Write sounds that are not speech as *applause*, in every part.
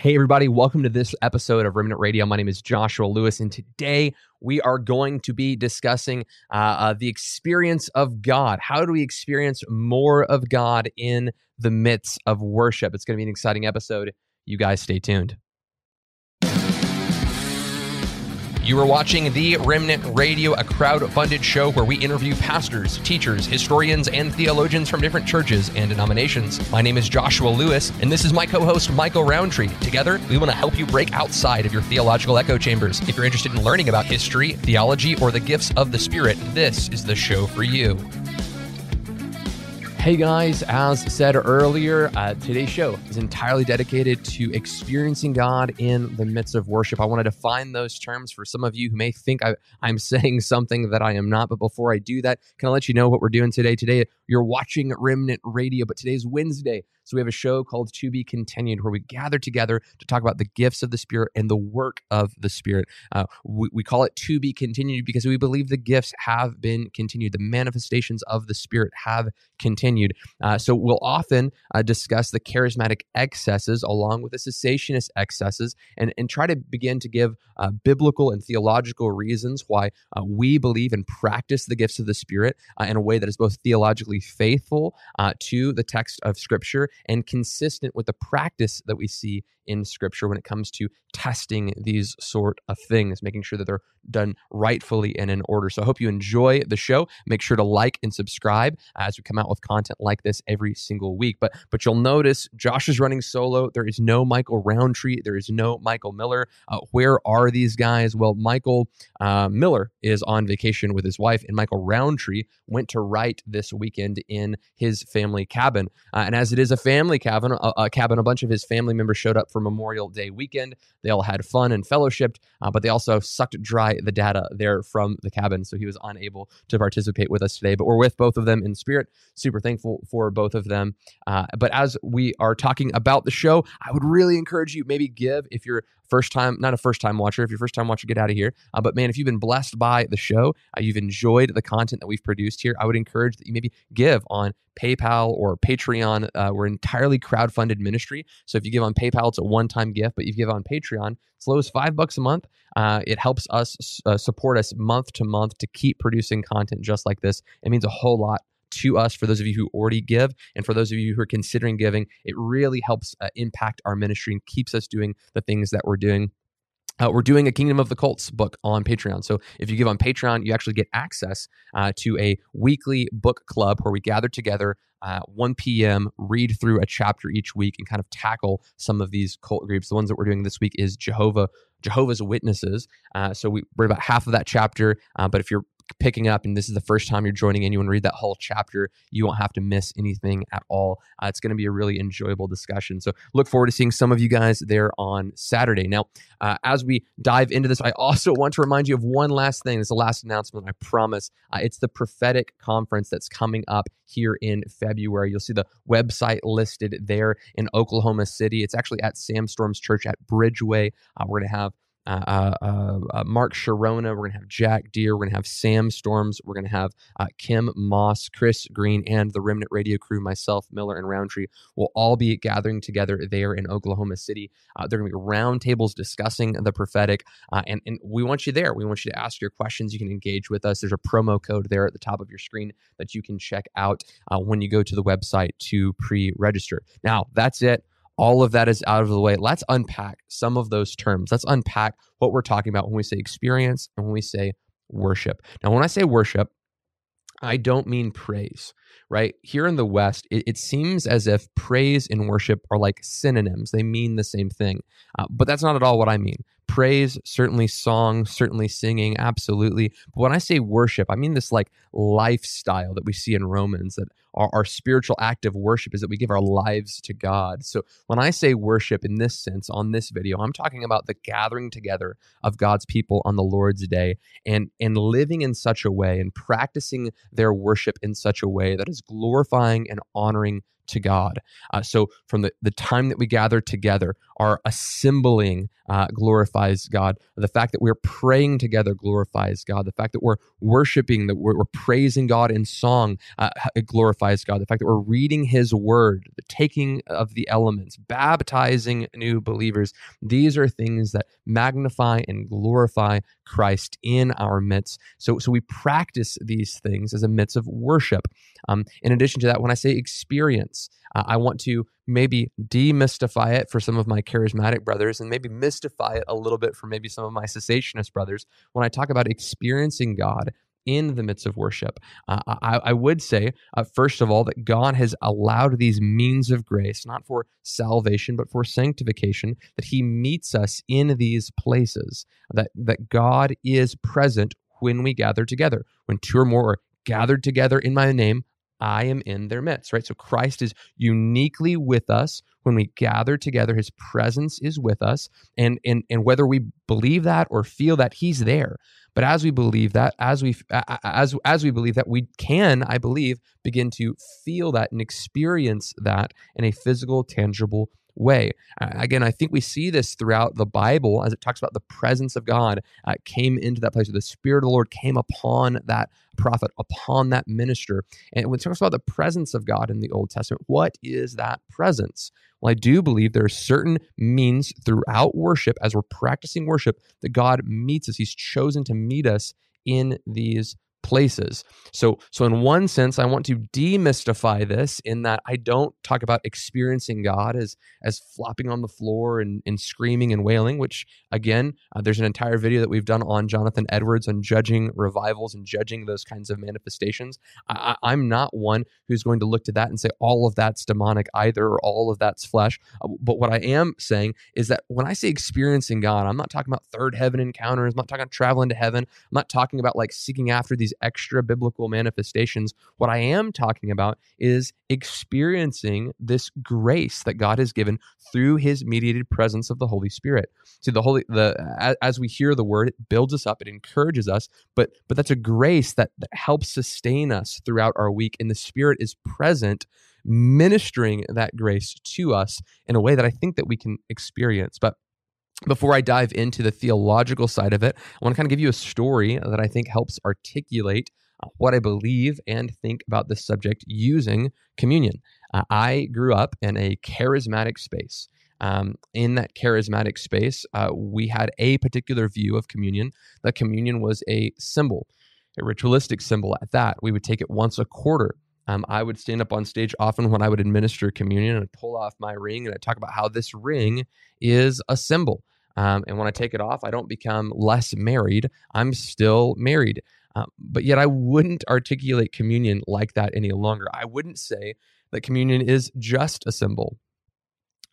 Hey, everybody, welcome to this episode of Remnant Radio. My name is Joshua Lewis, and today we are going to be discussing uh, uh, the experience of God. How do we experience more of God in the midst of worship? It's going to be an exciting episode. You guys stay tuned. You are watching The Remnant Radio, a crowd funded show where we interview pastors, teachers, historians, and theologians from different churches and denominations. My name is Joshua Lewis, and this is my co host, Michael Rowntree. Together, we want to help you break outside of your theological echo chambers. If you're interested in learning about history, theology, or the gifts of the Spirit, this is the show for you. Hey guys, as said earlier, uh, today's show is entirely dedicated to experiencing God in the midst of worship. I want to define those terms for some of you who may think I, am *laughs* saying something that I am not. But before I do that, can I let you know what we're doing today? Today, you're watching Remnant Radio, but today's Wednesday. So we have a show called To Be Continued where we gather together to talk about the gifts of the Spirit and the work of the Spirit. Uh, we, we call it To Be Continued because we believe the gifts have been continued, the manifestations of the Spirit have continued. Uh, so we'll often uh, discuss the charismatic excesses along with the cessationist excesses and, and try to begin to give uh, biblical and theological reasons why uh, we believe and practice the gifts of the Spirit uh, in a way that is both theologically faithful uh, to the text of Scripture and consistent with the practice that we see in scripture when it comes to testing these sort of things, making sure that they're done rightfully and in order. So I hope you enjoy the show. Make sure to like and subscribe as we come out with content like this every single week. But but you'll notice Josh is running solo. There is no Michael Rowntree. There is no Michael Miller. Uh, where are these guys? Well, Michael uh, Miller is on vacation with his wife, and Michael Rowntree went to write this weekend in his family cabin. Uh, and as it is a family cabin, a, a cabin, a bunch of his family members showed up for Memorial Day weekend. They all had fun and fellowshipped, uh, but they also sucked dry the data there from the cabin. So he was unable to participate with us today. But we're with both of them in spirit. Super thankful for both of them. Uh, but as we are talking about the show, I would really encourage you maybe give if you're first time, not a first time watcher. If you're first time watcher, get out of here. Uh, but man, if you've been blessed by the show, uh, you've enjoyed the content that we've produced here, I would encourage that you maybe give on PayPal or Patreon. Uh, we're entirely crowd funded ministry. So if you give on PayPal, it's a one time gift. But if you give on Patreon, it's low as five bucks a month. Uh, it helps us uh, support us month to month to keep producing content just like this. It means a whole lot to us for those of you who already give and for those of you who are considering giving it really helps uh, impact our ministry and keeps us doing the things that we're doing uh, we're doing a Kingdom of the Cults book on Patreon. So if you give on Patreon, you actually get access uh, to a weekly book club where we gather together uh, 1 p.m., read through a chapter each week, and kind of tackle some of these cult groups. The ones that we're doing this week is Jehovah Jehovah's Witnesses. Uh, so we, are about half of that chapter. Uh, but if you're picking up and this is the first time you're joining in, you want to read that whole chapter, you won't have to miss anything at all. Uh, it's going to be a really enjoyable discussion. So look forward to seeing some of you guys there on Saturday. Now, uh, as we dive into this, I also *laughs* want to remind you of one last thing. It's the last announcement, I promise. Uh, it's the prophetic conference that's coming up here in February. You'll see the website listed there in Oklahoma City. It's actually at Sam Storms Church at Bridgeway. Uh, we're going to have uh, uh, uh, uh, Mark Sharona. We're going to have Jack Deere. We're going to have Sam Storms. We're going to have uh, Kim Maas, Chris Green, and the Remnant Radio crew, myself, Miller, and Rowntree will all be gathering together there in Oklahoma City. They're going to be roundtables discussing the prophetic, and, and we want you there. We want you to ask your questions. You can engage with us. There's a promo code there at the top of your screen that you can check out when you go to the website to pre register. Now, that's it all of that is out of the way. Let's unpack some of those terms. Let's unpack what we're talking about when we say experience and when we say worship. Now, when I say worship, I don't mean praise, right? Here in the West, it, it, seems as if praise and worship are like synonyms. They mean the same thing. Uh, but that's not at all what I mean praise, certainly song, certainly singing, absolutely. But when I say worship, I mean this like lifestyle that we see in Romans that our, our spiritual act of worship is that we give our lives to God. So when I say worship in this sense on this video, I'm talking about the gathering together of God's people on the Lord's day and and living in such a way and practicing their worship in such a way that is glorifying and honoring to God. Uh, so from the, the time that we gather together, our assembling uh, glorifies God. The fact that we're praying together glorifies God. The fact that we're worshiping, that we're, we're praising God in song, uh, it glorifies God. The fact that we're reading His Word, the taking of the elements, baptizing new believers, these are things that magnify and glorify Christ in our midst. So, so we practice these things as a midst of worship. Um, in addition to that, when I say experience, uh, I want to maybe demystify it for some of my charismatic brothers and maybe mystify it a little bit for maybe some of my cessationist brothers when I talk about experiencing God in the midst of worship. Uh, I, I, would say, uh, first of all, that God has allowed these means of grace, not for salvation, but for sanctification, that He meets us in these places, that, that God is present when we gather together. When two or more are gathered together in my name, I am in their midst, right? So Christ is uniquely with us when we gather together. His presence is with us. And, and, and whether we believe that or feel that, He's there. But as we believe that, as we as as we believe that, we can, I believe, begin to feel that and experience that in a physical, tangible way. Uh, again, I think we see this throughout the Bible as it talks about the presence of God uh, came into that place, where the Spirit of the Lord came upon that prophet, upon that minister. And when it talks about the presence of God in the Old Testament, what is that presence? Well, I do believe there are certain means throughout worship, as we're practicing worship, that God meets us. He's chosen to meet us in these places. So so in one sense I want to demystify this in that I don't talk about experiencing God as as flopping on the floor and, and screaming and wailing, which again, uh, there's an entire video that we've done on Jonathan Edwards on judging revivals and judging those kinds of manifestations. I, I'm not one who's going to look to that and say all of that's demonic either or all of that's flesh. Uh, but what I am saying is that when I say experiencing God, I'm not talking about third heaven encounters, I'm not talking about traveling to heaven, I'm not talking about like seeking after these these extra biblical manifestations. What I am talking about is experiencing this grace that God has given through his mediated presence of the Holy Spirit. See the holy the as we hear the word, it builds us up, it encourages us, but but that's a grace that, that helps sustain us throughout our week and the Spirit is present ministering that grace to us in a way that I think that we can experience. But before I dive into the theological side of it, I want to kind of give you a story that I think helps articulate uh, what I believe and think about this subject using communion. Uh, I grew up in a charismatic space. Um, in that charismatic space, uh, we had a particular view of communion. That communion was a symbol, a ritualistic symbol at that. We would take it once a quarter. Um, I would stand up on stage often when I would administer communion and I'd pull off my ring and I'd talk about how this ring is a symbol. Um, and when I take it off, I don't become less married. I'm still married. Um, but yet I wouldn't articulate communion like that any longer. I wouldn't say that communion is just a symbol.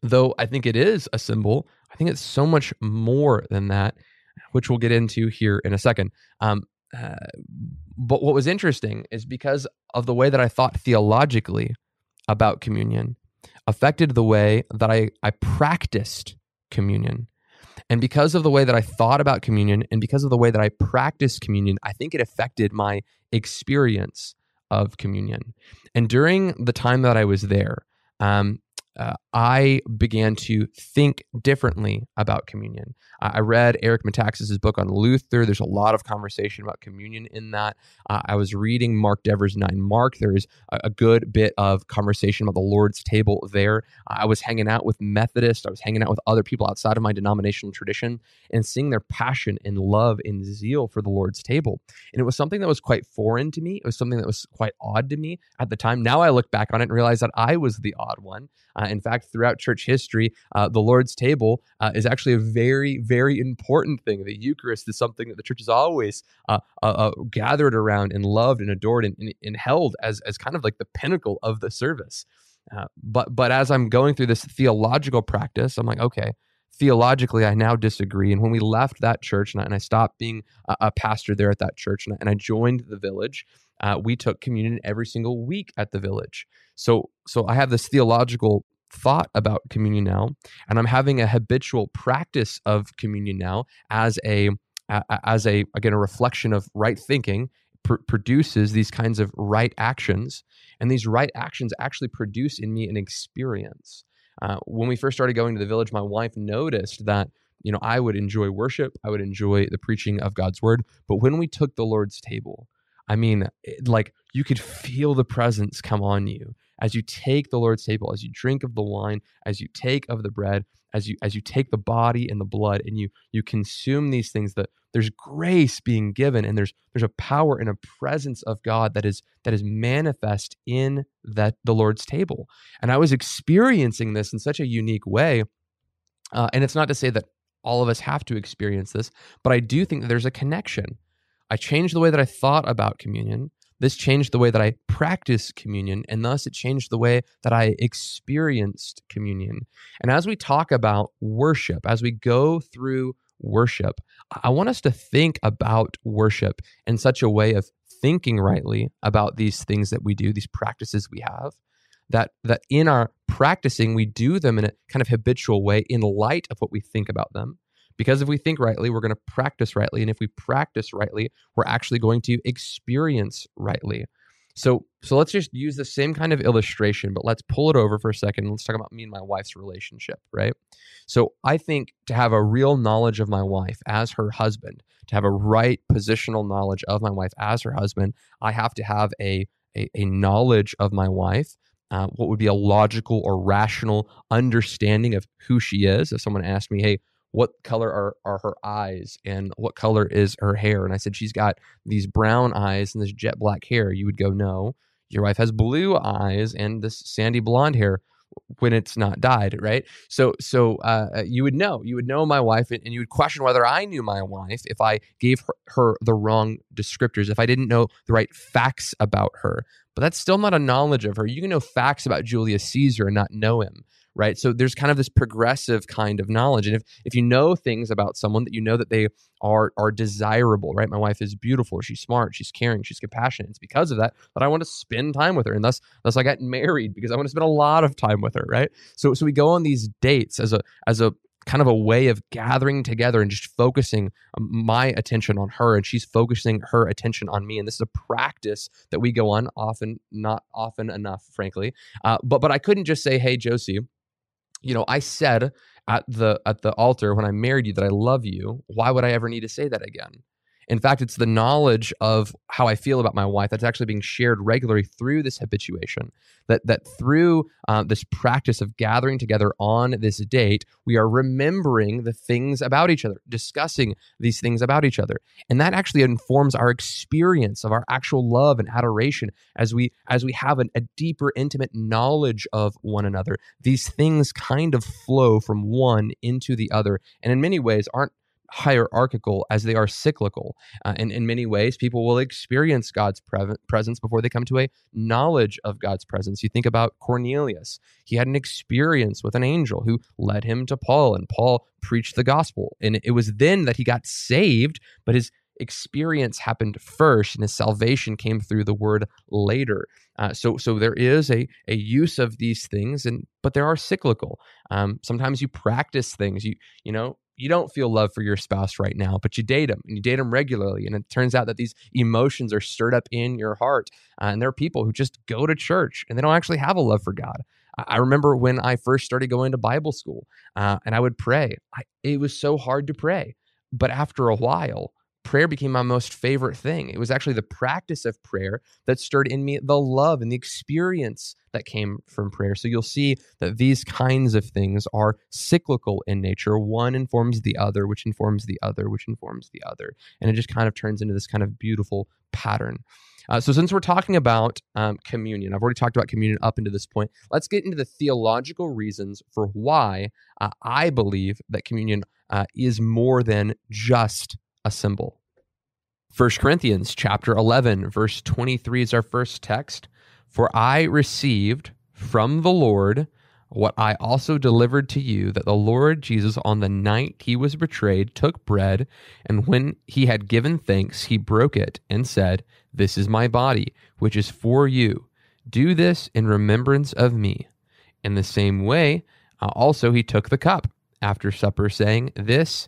Though I think it is a symbol, I think it's so much more than that, which we'll get into here in a second. Um, uh, but what was interesting is because of the way that I thought theologically about communion affected the way that I, I practiced communion. And because of the way that I thought about communion and because of the way that I practiced communion, I think it affected my experience of communion. And during the time that I was there, um, uh, I began to think differently about communion. I read Eric Metaxas' book on Luther. There's a lot of conversation about communion in that. Uh, I was reading Mark Dever's Nine Mark. There's a, a, good bit of conversation about the Lord's table there. I was hanging out with Methodists. I was hanging out with other people outside of my denominational tradition and seeing their passion and love and zeal for the Lord's table. And it was something that was quite foreign to me. It was something that was quite odd to me at the time. Now I look back on it and realize that I was the odd one. Uh, in fact, throughout church history, uh, the Lord's table uh, is actually a very, very important thing. The Eucharist is something that the church has always uh, uh, gathered around and loved and adored and, and, and, held as, as kind of like the pinnacle of the service. but but as I'm going through this theological practice, I'm like, okay, theologically, I now disagree. And when we left that church and I, and I stopped being a, a, pastor there at that church and I, and I joined the village, uh, we took communion every single week at the village. So, so I have this theological thought about communion now, and I'm having a habitual practice of communion now as a as a again a reflection of right thinking pr- produces these kinds of right actions, and these right actions actually produce in me an experience. Uh, when we first started going to the village, my wife noticed that you know I would enjoy worship, I would enjoy the preaching of God's word, but when we took the Lord's table, I mean, it, like you could feel the presence come on you as you take the Lord's table, as you drink of the wine, as you take of the bread, as you as you take the body and the blood, and you you consume these things. That there's grace being given, and there's there's a power and a presence of God that is that is manifest in that the Lord's table. And I was experiencing this in such a unique way. Uh, and it's not to say that all of us have to experience this, but I do think that there's a connection I changed the way that I thought about communion. This changed the way that I practice communion, and thus it changed the way that I experienced communion. And as we talk about worship, as we go through worship, I want us to think about worship in such a way of thinking rightly about these things that we do, these practices we have, that that in our practicing we do them in a kind of habitual way in light of what we think about them because if we think rightly, we're going to practice rightly. And if we practice rightly, we're actually going to experience rightly. So, so let's just use the same kind of illustration, but let's pull it over for a second. Let's talk about me and my wife's relationship, right? So, I think to have a real knowledge of my wife as her husband, to have a right positional knowledge of my wife as her husband, I have to have a a, a knowledge of my wife uh, what would be a logical or rational understanding of who she is. If someone asked me, hey, what color are, are her eyes and what color is her hair? And I said, she's got these brown eyes and this jet black hair. You would go, no, your wife has blue eyes and this sandy blonde hair when it's not dyed, right? So, so uh, uh you would know, you would know my wife, and, you would question whether I knew my wife if I gave her, her the wrong descriptors, if I didn't know the right facts about her. But that's still not a knowledge of her. You can know facts about Julius Caesar and not know him right? So there's kind of this progressive kind of knowledge. And if if you know things about someone that you know that they are are desirable right? My wife is beautiful. She's smart. She's caring. She's compassionate. It's because of that that i want to spend time with her. And thus thus i got *laughs* married because i want to spend a lot of time with her right? So so we go on these dates as a as a kind of a way of gathering together and just focusing um, my attention on her and she's focusing her attention on me. And this is a practice that we go on often not often enough frankly. Uh, but but i couldn't just say hey josie you know, I said at the at the altar when I married you that I love you. Why would I ever need to say that again? In fact, it's the knowledge of how I feel about my wife that's actually being shared regularly through this habituation. That that through uh, this practice of gathering together on this date, we are remembering the things about each other, discussing these things about each other, and that actually informs our experience of our actual love and adoration as we as we have an, a deeper, intimate knowledge of one another. These things kind of flow from one into the other, and in many ways aren't hierarchical as they are cyclical. Uh, and in many ways, people will experience God's pre- presence before they come to a knowledge of God's presence. You think about Cornelius. He had an experience with an angel who led him to Paul, and Paul preached the gospel. And it was then that he got saved, but his experience happened first and his salvation came through the word later uh, so so there is a, a use of these things and but there are cyclical um, sometimes you practice things you you know you don't feel love for your spouse right now, but you date them and you date them regularly. And it turns out that these emotions are stirred up in your heart. Uh, and there are people who just go to church and they don't actually have a love for God. I, remember when I first started going to Bible school uh, and I would pray. I, it was so hard to pray. But after a while, prayer became my most favorite thing. It was actually the practice of prayer that stirred in me the love and the experience that came from prayer. So you'll see that these kinds of things are cyclical in nature. One informs the other, which informs the other, which informs the other. And it just kind of turns into this kind of beautiful pattern. Uh, so, since we're talking about um, communion, I've already talked about communion up into this point. Let's get into the theological reasons for why uh, I believe that communion uh, is more than just a symbol. 1 Corinthians chapter 11 verse 23 is our first text. For I received from the Lord what I also delivered to you that the Lord Jesus, on the night he was betrayed, took bread, and when he had given thanks, he broke it and said, This is my body, which is for you. Do this in remembrance of me. In the same way, uh, also he took the cup after supper, saying, This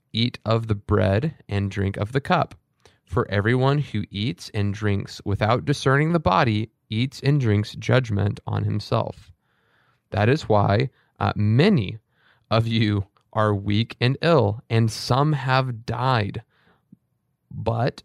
eat of the bread and drink of the cup. For everyone who eats and drinks without discerning the body eats and drinks judgment on himself. That is why uh, many of you are weak and ill, and some have died. But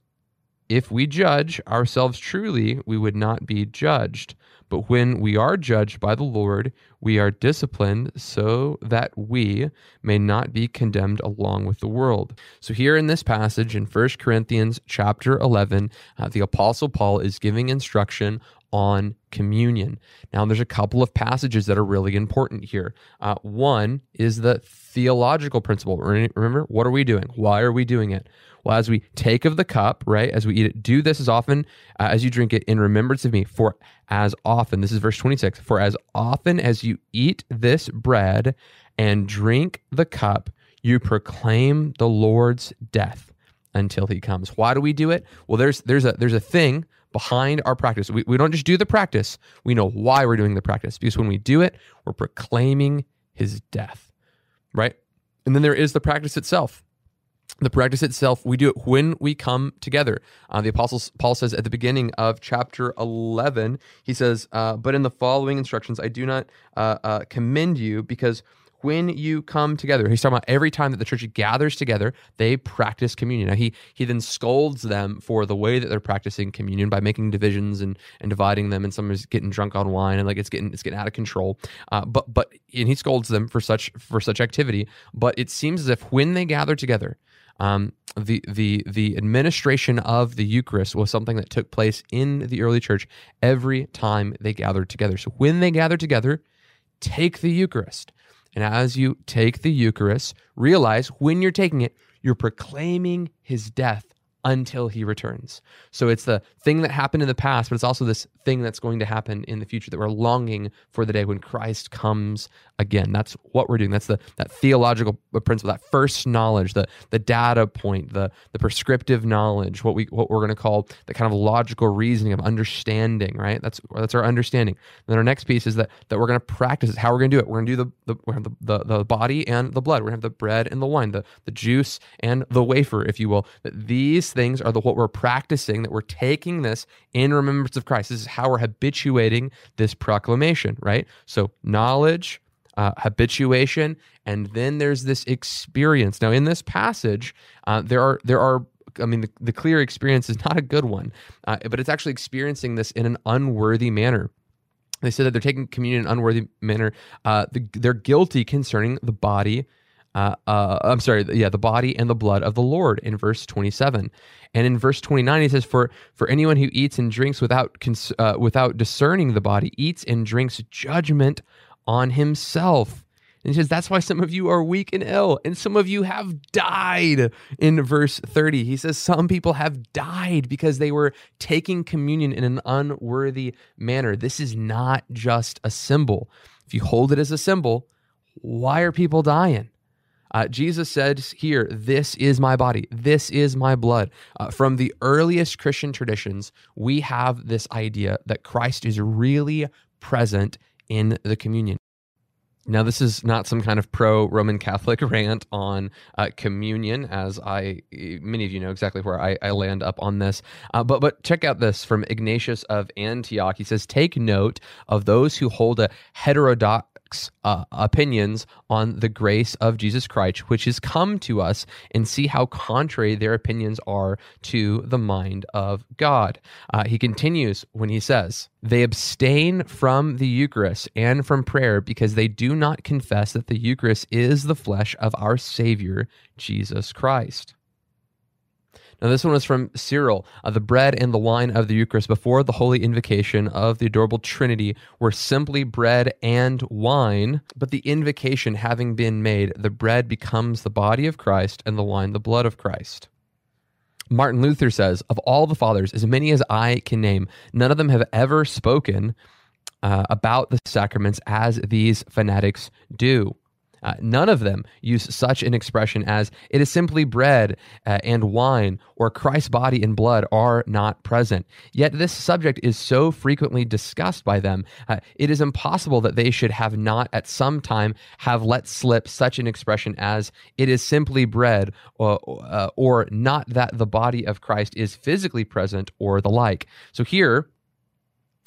if we judge ourselves truly, we would not be judged. But when we are judged by the Lord, we are disciplined so that we may not be condemned along with the world. So here in this passage in 1 Corinthians chapter 11, uh, the apostle Paul is giving instruction on communion. Now, there's a couple of passages that are really important here. Uh, one is the theological principle. Remember, what are we doing? Why are we doing it? Well, as we take of the cup, right, as we eat it, do this as often uh, as you drink it in remembrance of me. For as often, this is verse 26, for as often as you eat this bread and drink the cup, you proclaim the Lord's death until he comes. Why do we do it? Well, there's there's a there's a thing behind our practice. We, we don't just do the practice, we know why we're doing the practice. Because when we do it, we're proclaiming his death, right? And then there is the practice itself. The practice itself, we do it when we come together. Uh, the Apostle Paul says at the beginning of chapter 11, he says, uh, But in the following instructions, I do not uh, uh commend you because when you come together. He's talking about every time that the church gathers together, they practice communion. Now he he then scolds them for the way that they're practicing communion by making divisions and and dividing them, and some is getting drunk on wine and like it's getting it's getting out of control. Uh, but but and he scolds them for such for such activity. But it seems as if when they gather together, um, the the the administration of the Eucharist was something that took place in the early church every time they gathered together. So when they gathered together, take the Eucharist. And as you take the Eucharist, realize when you're taking it, you're proclaiming his death until he returns. So it's the thing that happened in the past, but it's also this thing that's going to happen in the future that we're longing for the day when Christ comes again. That's what we're doing. That's the that theological principle, that first knowledge, the the data point, the the prescriptive knowledge, what we what we're going to call the kind of logical reasoning of understanding, right? That's that's our understanding. And then our next piece is that that we're going to practice how we're going to do it. We're going to do the the, we're the, the the body and the blood. We're going to have the bread and the wine, the the juice and the wafer, if you will. That these things are the what we're practicing, that we're taking this in remembrance of Christ. This is how we're habituating this proclamation, right? So knowledge, uh, habituation, and then there's this experience. Now, in this passage, uh, there are there are I mean, the, the, clear experience is *laughs* not a good one, uh, but it's actually experiencing this in an unworthy manner. They said that they're taking communion in an unworthy manner. Uh, the, they're guilty concerning the body uh, uh, I'm sorry, yeah, the body and the blood of the Lord in verse 27. And in verse 29, he says, "For for anyone who eats and drinks without cons- uh, without discerning the body eats and drinks judgment on himself." And he says, That's why some of you are weak and ill, and some of you have died. In verse 30, he says, Some people have died because they were taking communion in an unworthy manner. This is not just a symbol. If you hold it as a symbol, why are people dying? Uh, Jesus said here, This is my body, this is my blood. Uh, from the earliest Christian traditions, we have this idea that Christ is really present in the communion. Now, this is not some kind of pro Roman Catholic *laughs* rant on uh, communion, as I many of you know exactly where I, I land up on this. Uh, but but check out this from Ignatius of Antioch. He says, "Take note of those who hold a heterodox uh, opinions on the grace of Jesus Christ, which has come to us, and see how contrary their opinions are to the mind of God. Uh, he continues when he says, They abstain from the Eucharist and from prayer because they do not confess that the Eucharist is the flesh of our Savior, Jesus Christ. Now, this one is from Cyril. Uh, the bread and the wine of the Eucharist before the holy invocation of the adorable Trinity were simply bread and wine, but the invocation having been made, the bread becomes the body of Christ and the wine the blood of Christ. Martin Luther says, Of all the fathers, as many as I can name, none of them have ever spoken uh, about the sacraments as these fanatics do. Uh, none of them use such an expression as it is simply bread uh, and wine or Christ's body and blood are not present. Yet this subject is so frequently discussed by them, uh, it is impossible that they should have not at some time have let slip such an expression as it is simply bread or, uh, or not that the body of Christ is physically present or the like. So here,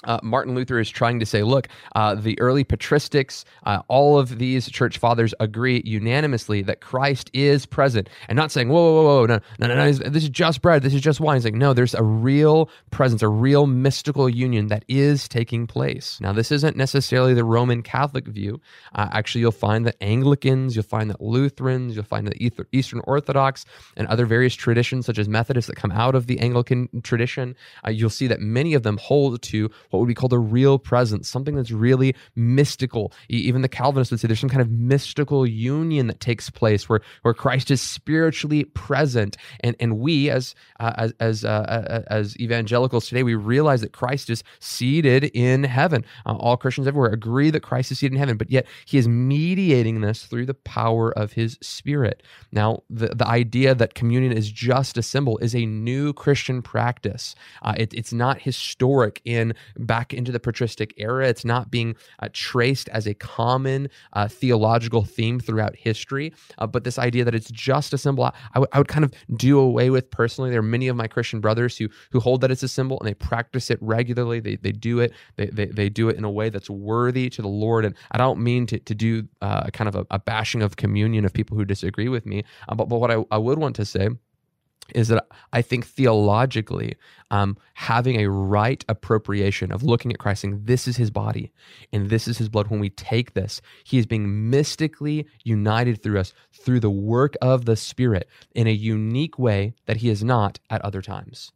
uh, Martin Luther is trying to say, look, uh, the early patristics, uh, all of these church fathers agree unanimously that Christ is present, and not saying, whoa, whoa, whoa, no, no, no, no, this is just bread, this is just wine. He's like, no, there's a real presence, a real mystical union that is taking place. Now, this isn't necessarily the Roman Catholic view. Uh, actually, you'll find that Anglicans, you'll find that Lutherans, you'll find that Eastern Orthodox, and other various traditions, such as Methodists, that come out of the Anglican tradition, uh, you'll see that many of them hold to what would be called a real presence, something that's really mystical. Even the Calvinists would say there's some kind of mystical union that takes place where, where Christ is spiritually present. And, and we, as, uh, as, as, uh, uh as evangelicals today, we realize that Christ is seated in heaven. Uh, all Christians everywhere agree that Christ is seated in heaven, but yet he is mediating this through the power of his spirit. Now, the, the idea that communion is just a symbol is a new Christian practice. Uh, it, it's not historic in back into the patristic era. It's not being uh, traced as a common uh, theological theme throughout history. Uh, but this idea that it's just a symbol, I, would kind of do away with personally. There are many of my Christian brothers who who hold that it's a symbol and they practice it regularly. They, they do it. They, they, they do it in a way that's worthy to the Lord. And I don't mean to, to do uh, kind of a, a, bashing of communion of people who disagree with me. Uh, but, but what I, I would want to say is that I think theologically, um, having a right appropriation of looking at Christ, saying, This is his body and this is his blood. When we take this, he is being mystically united through us through the work of the Spirit in a unique way that he is not at other times.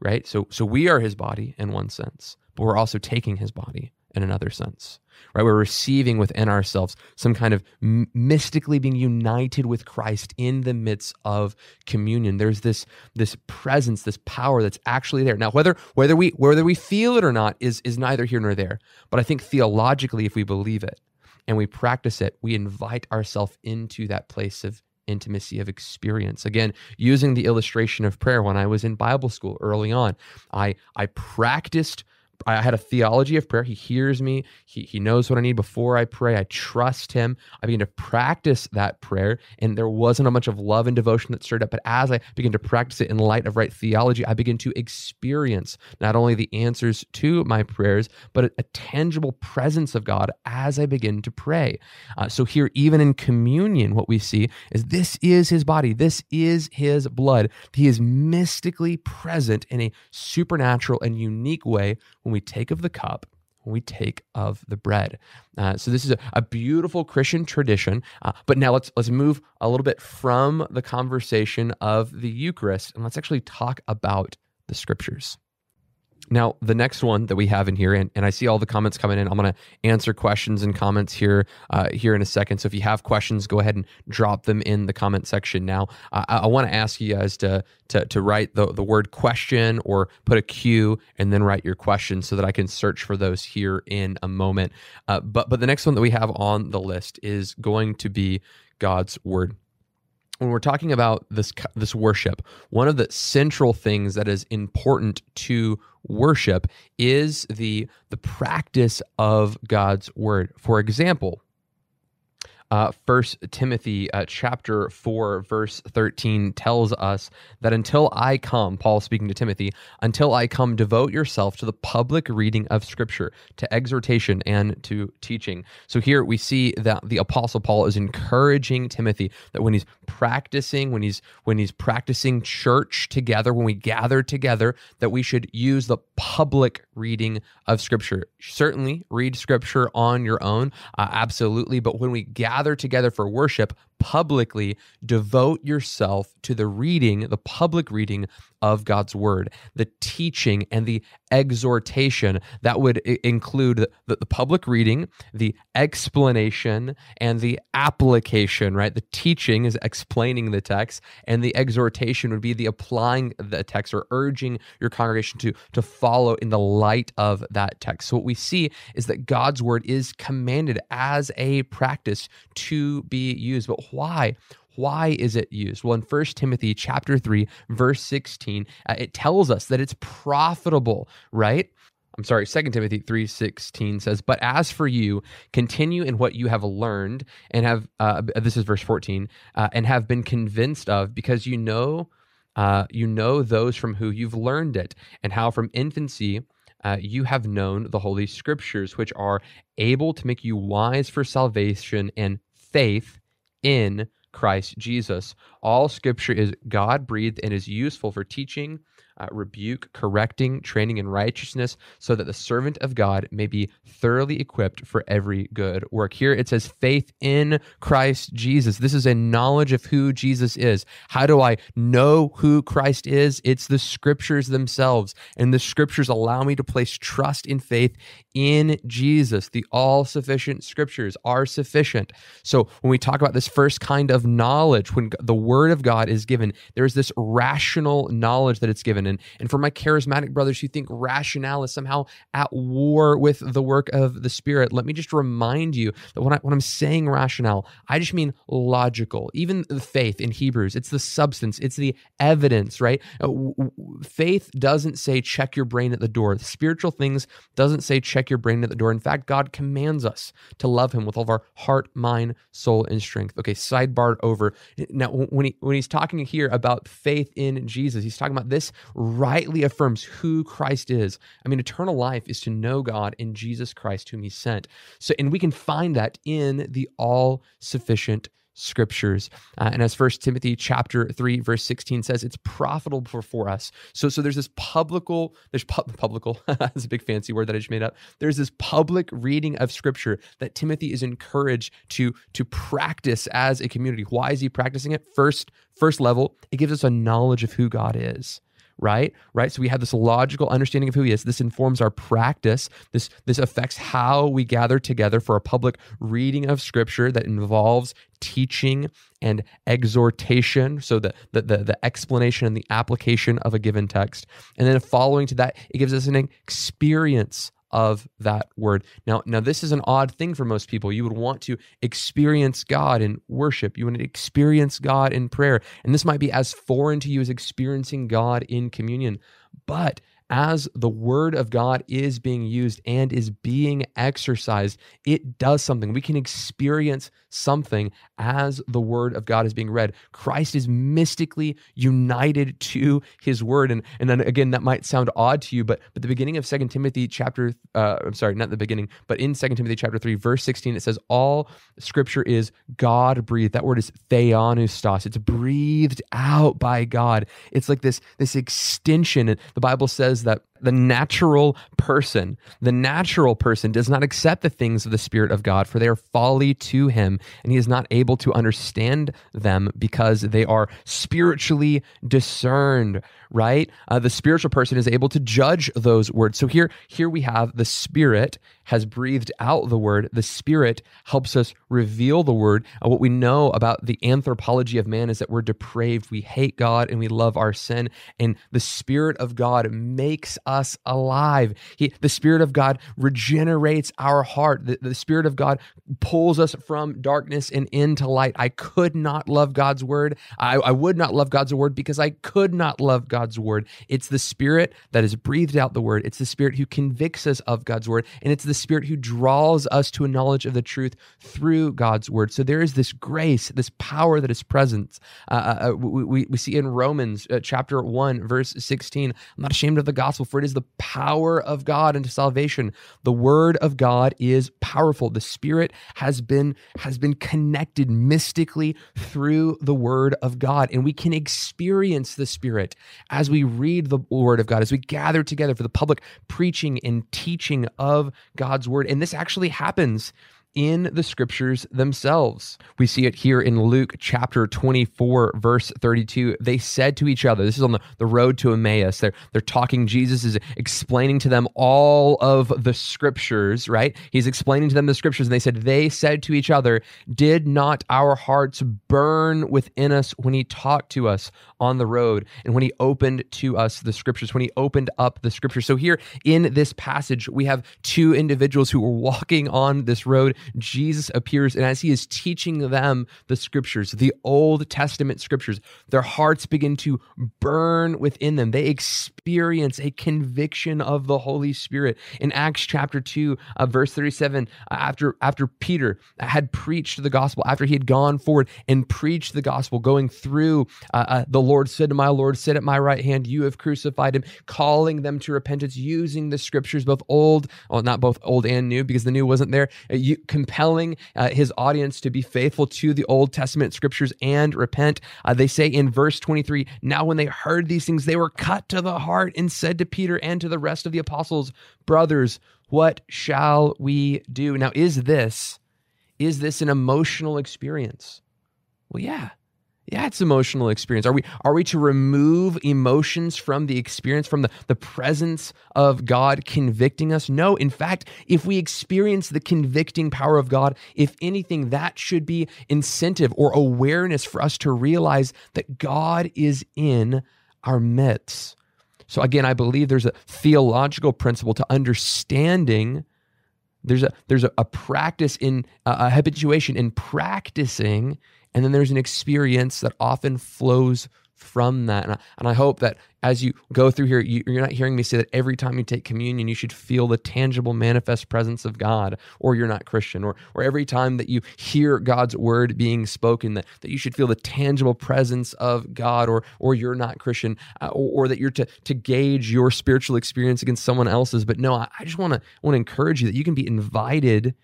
Right? So, so we are his body in one sense, but we're also taking his body in another sense right? We're receiving within ourselves some kind of mystically being united with christ in the midst of communion. There's this this presence this power that's actually there. Now whether whether we whether we feel it or not is is neither here nor there. But i think theologically if we believe it and we practice it we invite ourselves into that place of intimacy of experience. Again using the illustration of prayer when i was in bible school early on i i practiced I had a theology of prayer. He hears me. He, he knows what I need before I pray. I trust him. I begin to practice that prayer. And there wasn't a bunch of love and devotion that stirred up. But as I begin to practice it in light of right theology, I begin to experience not only the answers to my prayers, but a, a tangible presence of God as I begin to pray. Uh, so here, even in communion, what we see is this is his body. This is his blood. He is mystically present in a supernatural and unique way when we take of the cup, when we take of the bread. Uh, so this is a, a beautiful Christian tradition. Uh, but now let's let's move a little bit from the conversation of the Eucharist and let's actually talk about the scriptures. Now, the next one that we have in here, and, and I see all the comments coming in. I'm going to answer questions and comments here uh, here in a second. So if you have questions, go ahead and drop them in the comment section now. I, I want to ask you guys to, to, to write the, the word question or put a Q and then write your question so that I can search for those here in a moment. Uh, but, but the next one that we have on the list is going to be God's word when we're talking about this this worship, one of the central things that is important to worship is the the practice of God's word. For example, uh, First Timothy uh, chapter four verse thirteen tells us that until I come, Paul speaking to Timothy, until I come, devote yourself to the public reading of Scripture, to exhortation and to teaching. So here we see that the Apostle Paul is encouraging Timothy that when he's practicing, when he's when he's practicing church together, when we gather together, that we should use the public reading of Scripture. Certainly, read Scripture on your own, uh, absolutely, but when we gather gather together for worship publicly, devote yourself to the reading, the public reading of God's word, the teaching and the exhortation. That would include the, the, public reading, the explanation, and the application, right? The teaching is explaining the text, and the exhortation would be the applying the text or urging your congregation to, to follow in the light of that text. So, what we see is that God's word is commanded as a practice to be used. But why? Why is it used? Well, in 1 Timothy chapter 3, verse 16, uh, it tells us that it's profitable, right? I'm sorry, 2 Timothy 3:16 says, "But as for you, continue in what you have learned and have uh, this is verse 14, uh, and have been convinced of because you know uh, you know those from who you've learned it and how from infancy uh, you have known the holy scriptures which are able to make you wise for salvation and faith in Christ Jesus. All scripture is God breathed and is useful for teaching, uh, rebuke, correcting, training in righteousness, so that the servant of God may be thoroughly equipped for every good work. Here it says faith in Christ Jesus. This is a knowledge of who Jesus is. How do I know who Christ is? It's the scriptures themselves. And the scriptures allow me to place trust in faith in Jesus. The all sufficient scriptures are sufficient. So when we talk about this first kind of knowledge, when the word of God is given, there's this rational knowledge that it's given and, and for my charismatic brothers who think rationale is somehow at war with the work of the Spirit, let me just remind you that when, I, when I'm saying rationale, I just mean logical. Even the faith in Hebrews, it's the substance, it's the evidence, right? Uh, faith doesn't say check your brain at the door. Spiritual things doesn't say check your brain at the door. In fact, God commands us to love Him with all of our heart, mind, soul, and strength. Okay, sidebar over. Now, when he when he's talking here about faith in Jesus, he's talking about this rightly affirms who Christ is. I mean, eternal life is to know God in Jesus Christ, whom He sent. So, and we can find that in the all sufficient scriptures. Uh, and as first timothy chapter 3 verse 16 says it's profitable for, for us. So so there's this publical there's pu- publical *laughs* that's a big fancy word that i just made up. There's this public reading of scripture that timothy is encouraged to to practice as a community. Why is he practicing it? First first level it gives us a knowledge of who god is right? Right? So we have this logical understanding of who he is. This informs our practice. This this affects how we gather together for a public reading of scripture that involves teaching and exhortation. So the the the, the explanation and the application of a given text. And then following to that it gives us an experience of that word. Now, now this is an odd thing for most people. You would want to experience God in worship. You want to experience God in prayer. And this might be as foreign to you as experiencing God in communion. But as the word of God is being used and is being exercised, it does something. We can experience something as the word of God is being read. Christ is mystically united to his word. And, and then again, that might sound odd to you, but but the beginning of Second Timothy chapter, uh, I'm sorry, not the beginning, but in Second Timothy chapter 3, verse 16, it says, All scripture is God breathed. That word is theopneustos. It's breathed out by God. It's like this, this extension. And the Bible says that the natural person, the natural person does not accept the things of the Spirit of God, for they are folly to him, and he is not able to understand them because they are spiritually discerned, right? Uh, the spiritual person is able to judge those words. So here, here we have the Spirit has breathed out the word. The Spirit helps us reveal the word. Uh, what we know about the anthropology of man is that we're depraved. We hate God and we love our sin. And the Spirit of God makes us us alive. He, the Spirit of God regenerates our heart. The, the Spirit of God pulls us from darkness and into light. I could not love God's word. I, I would not love God's word because I could not love God's word. It's the Spirit that has breathed out the word. It's the Spirit who convicts us of God's word. And it's the Spirit who draws us to a knowledge of the truth through God's word. So there is this grace, this power that is present. Uh, uh, uh we, we see in Romans uh, chapter 1, verse 16, I'm not ashamed of the gospel, for it is the power of God unto salvation. The word of God is powerful. The Spirit has been has been connected mystically through the word of God. And we can experience the Spirit as we read the word of God, as we gather together for the public preaching and teaching of God's word. And this actually happens in the scriptures themselves. We see it here in Luke chapter 24, verse 32. They said to each other, this is on the, the road to Emmaus. They're, they're talking, Jesus is explaining to them all of the scriptures, right? He's explaining to them the scriptures, and they said, They said to each other, Did not our hearts burn within us when he talked to us on the road and when he opened to us the scriptures, when he opened up the scriptures? So here in this passage, we have two individuals who were walking on this road Jesus appears, and as he is teaching them the scriptures, the Old Testament scriptures, their hearts begin to burn within them. They experience a conviction of the Holy Spirit. In Acts chapter 2, uh, verse 37, uh, after, after Peter had preached the gospel, after he had gone forward and preached the gospel, going through, uh, uh, the Lord said to my Lord, Sit at my right hand, you have crucified him, calling them to repentance, using the scriptures, both old, well, not both old and new, because the new wasn't there. Uh, you, compelling uh, his audience to be faithful to the Old Testament scriptures and repent. Uh, they say in verse 23 Now, when they heard these things, they were cut to the heart and said to Peter and to the rest of the apostles, Brothers, what shall we do? Now, is this, is this an emotional experience? Well, yeah. Yeah, it's emotional experience. Are we are we to remove emotions from the experience, from the, the presence of God convicting us? No. In fact, if we experience the convicting power of God, if anything, that should be incentive or awareness for us to realize that God is in our midst. So again, I believe there's a theological principle to understanding there's a there's a, a practice in a habituation in practicing and then there's an experience that often flows from that. And I, and I hope that as you go through here, you, you're not hearing me say that every time you take communion, you should feel the tangible, manifest presence of God, or you're not Christian, or, or every time that you hear God's word being spoken, that, that you should feel the tangible presence of God, or, or you're not Christian, uh, or, or, that you're to, to gauge your spiritual experience against someone else's. But no, I, I just want to want to encourage you that you can be invited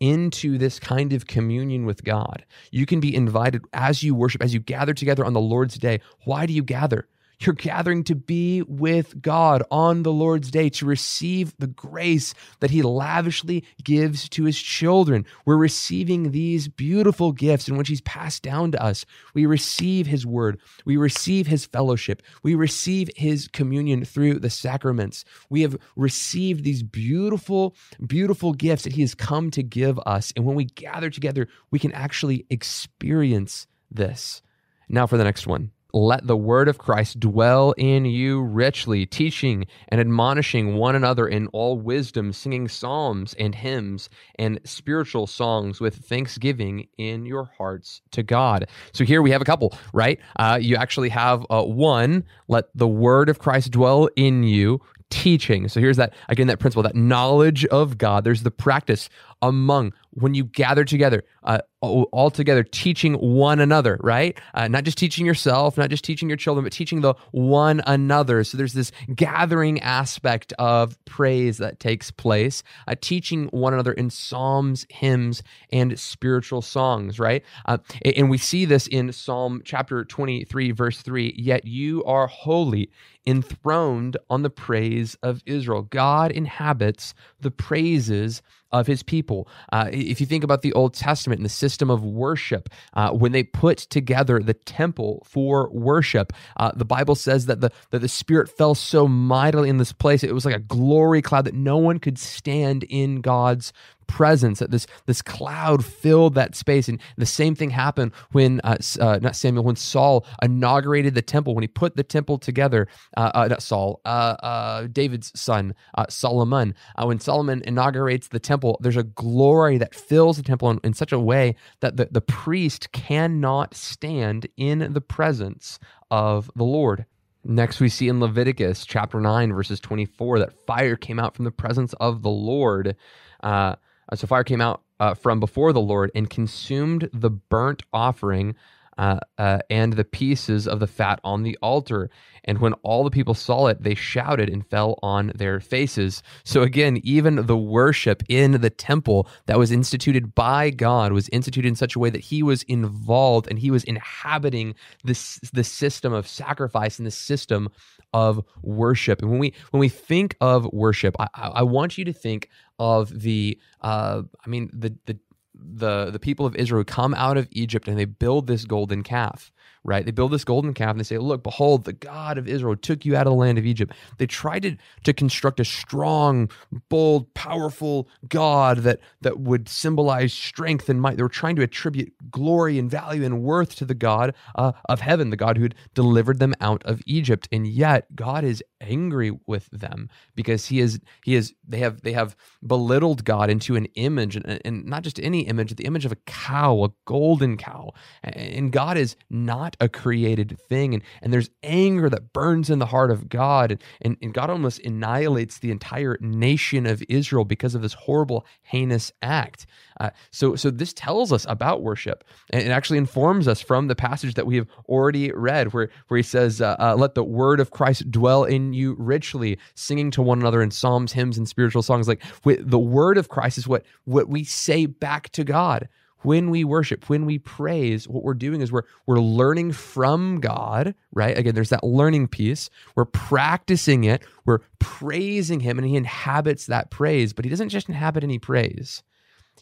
into this kind of communion with God. You can be invited as you worship, as you gather together on the Lord's day. Why do you gather? You're gathering to be with God on the Lord's day to receive the grace that He lavishly gives to His children. We're receiving these beautiful gifts in which He's passed down to us. We receive His word, we receive His fellowship, we receive His communion through the sacraments. We have received these beautiful, beautiful gifts that He has come to give us. And when we gather together, we can actually experience this. Now for the next one let the word of Christ dwell in you richly, teaching and admonishing one another in all wisdom, singing psalms and hymns and spiritual songs with thanksgiving in your hearts to God. So here we have a couple, right? Uh, you actually have uh, one, let the word of Christ dwell in you, teaching. So here's that again that principle, that knowledge of God. There's the practice among when you gather together, uh, all together, teaching one another, right? Uh, not just teaching yourself, not just teaching your children, but teaching the one another. So there's this gathering aspect of praise that takes place, uh, teaching one another in psalms, hymns, and spiritual songs, right? Uh, and we see this in Psalm chapter 23, verse 3 Yet you are holy, enthroned on the praise of Israel. God inhabits the praises of his people. Uh, if you think about the Old Testament and the system of worship, uh, when they put together the temple for worship, uh, the Bible says that the that the Spirit fell so mightily in this place. It was like a glory cloud that no one could stand in God's presence, that this this cloud filled that space. And the same thing happened when uh, uh, not Samuel, when Saul inaugurated the temple, when he put the temple together. Uh, uh not Saul, uh, uh, David's son, Solomon. when Solomon inaugurates the temple, there's a glory that fills the temple in, in such a way that the, the priest cannot stand in the presence of the Lord. Next, we see in Leviticus chapter 9, verses 24, that fire came out from the presence of the Lord. Uh, so, fire came out uh, from before the Lord and consumed the burnt offering uh, uh, and the pieces of the fat on the altar. And when all the people saw it, they shouted and fell on their faces. So again, even the worship in the temple that was instituted by God was instituted in such a way that He was involved and He was inhabiting this the system of sacrifice and the system of worship. And when we when we think of worship, I, I want you to think of the uh, I mean the the the the people of Israel come out of Egypt and they build this golden calf right? They build this golden calf and they say, Look, behold, the God of Israel took you out of the land of Egypt. They tried to, to construct a strong, bold, powerful God that, that would symbolize strength and might. They were trying to attribute glory and value and worth to the God uh, of heaven, the God who had delivered them out of Egypt. And yet, God is angry with them because he is he is they have they have belittled God into an image and, and not just any image the image of a cow a golden cow and God is not a created thing. And, and there's anger that burns in the heart of God. And, and, and God almost annihilates the entire nation of Israel because of this horrible, heinous act. Uh, so, so this tells us about worship, and it actually informs us from the passage that we have already read, where where he says, uh, uh, "Let the word of Christ dwell in you richly, singing to one another in psalms, hymns, and spiritual songs." Like the word of Christ is what what we say back to God when we worship, when we praise, what we're doing is we're we're learning from God, right? Again, there's that learning piece. We're practicing it. We're praising him and he inhabits that praise, but he doesn't just inhabit any praise.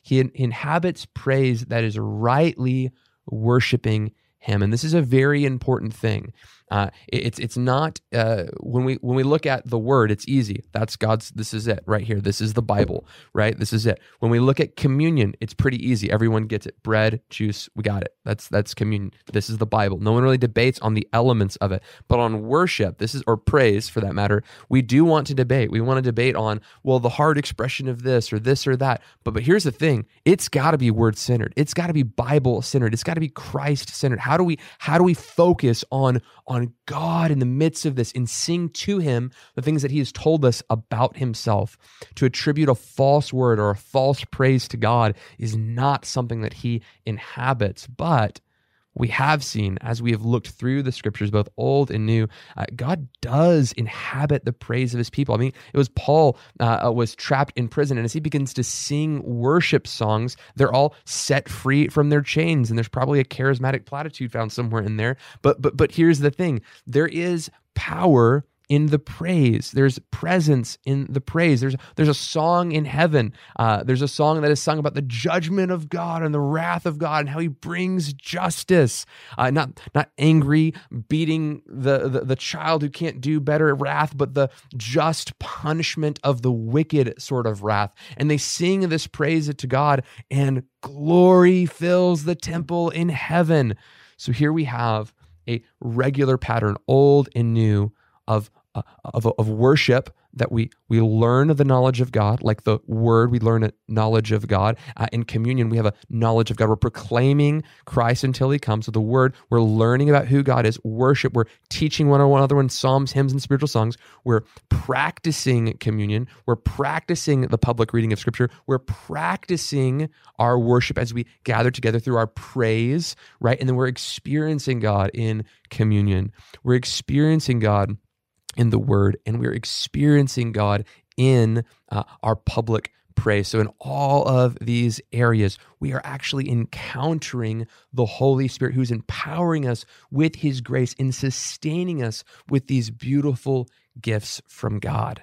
He in- inhabits praise that is rightly worshiping him. And this is a very important thing. Uh, it's it's not uh, when we when we look at the word, it's easy. That's God's. This is it right here. This is the Bible, right? This is it. When we look at communion, it's pretty easy. Everyone gets it. Bread, juice, we got it. That's that's communion. This is the Bible. No one really debates on the elements of it, but on worship, this is or praise for that matter, we do want to debate. We want to debate on well the hard expression of this or this or that. But but here's the thing: it's got to be word centered. It's got to be Bible centered. It's got to be Christ centered. How do we how do we focus on on God in the midst of this and sing to him the things that he has told us about himself. To attribute a false word or a false praise to God is not something that he inhabits, but we have seen as we have looked through the scriptures, both old and new, uh, God does inhabit the praise of his people. I mean, it was Paul uh, uh, was trapped in prison, and as he begins to sing worship songs, they're all set free from their chains. And there's probably a charismatic platitude found somewhere in there. But but but here's the thing: there is power in the praise. There's presence in the praise. There's there's a song in heaven. Uh, there's a song that is sung about the judgment of God and the wrath of God and how He brings justice. Uh, not not angry, beating the, the the child who can't do better wrath, but the just punishment of the wicked sort of wrath. And they sing this praise to God, and glory fills the temple in heaven. So here we have a regular pattern, old and new, of uh, of, of worship that we we learn the knowledge of God, like the word, we learn a knowledge of God. Uh, in communion, we have a knowledge of God. We're proclaiming Christ until He comes. So the word, we're learning about who God is. Worship, we're teaching one another in psalms, hymns, and spiritual songs. We're practicing communion. We're practicing the public reading of Scripture. We're practicing our worship as we gather together through our praise, right? And then we're experiencing God in communion. We're experiencing God in the word and we're experiencing God in uh, our public praise. So, in all of these areas, we are actually encountering the Holy Spirit who's empowering us with his grace and sustaining us with these beautiful gifts from God.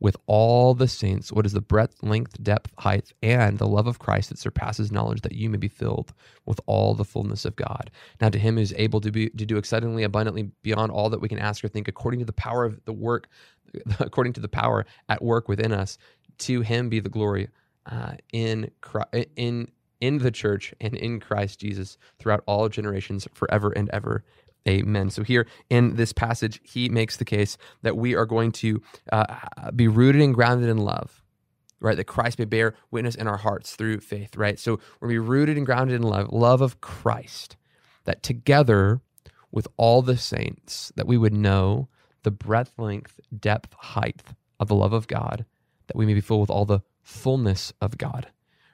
with all the saints what is the breadth, length, depth, height, and the love of Christ that surpasses knowledge, that you may be filled with all the fullness of God. Now, to him who is able to be to do exceedingly abundantly beyond all that we can ask or think, according to the power of the work, *laughs* according to the power at work within us, to him be the glory uh, in in in the church and in Christ Jesus throughout all generations, forever and ever. Amen. So, here in this passage, he makes the case that we are going to uh, be rooted and grounded in love, right? That Christ may bear witness in our hearts through faith, right? So, we're going to be rooted and grounded in love, love of Christ, that together with all the saints, that we would know the breadth, length, depth, height of the love of God, that we may be filled with all the fullness of God,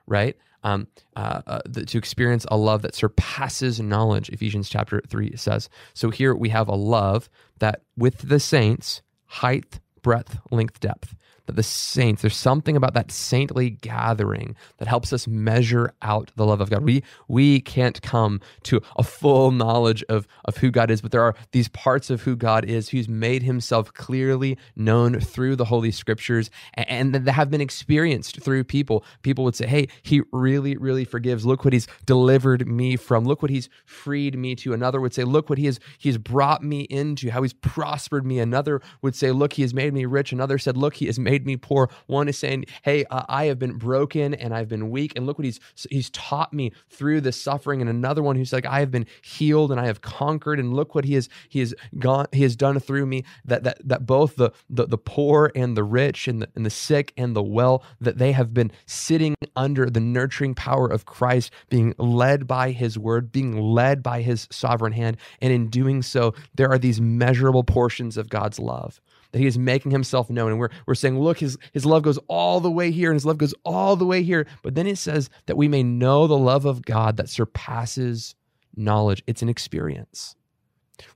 right? um, uh, uh, the, to experience a love that surpasses knowledge, Ephesians chapter 3 says. So here we have a love that with the saints, height, breadth, length, depth that the saints, there's something about that saintly gathering that helps us measure out the love of God. We we can't come to a full knowledge of, of who God is, but there are these parts of who God is, who's made himself clearly known through the Holy Scriptures and, and that have been experienced through people. People would say, Hey, he really, really forgives. Look what he's delivered me from. Look what he's freed me to. Another would say, Look what he has he's brought me into, how he's prospered me. Another would say, Look, he has made me rich. Another said, Look, he has made made me poor. One is saying, "Hey, uh, I have been broken and I've been weak, and look what he's he's taught me through this suffering." And another one who's like, "I have been healed and I have conquered, and look what he has he has gone he has done through me." That that that both the the, the poor and the rich and the, and the sick and the well that they have been sitting under the nurturing power of Christ, being led by His Word, being led by His sovereign hand, and in doing so, there are these measurable portions of God's love that he is making himself known. And we're, we're saying, look, his, his love goes all the way here and his love goes all the way here. But then it says that we may know the love of God that surpasses knowledge. It's an experience.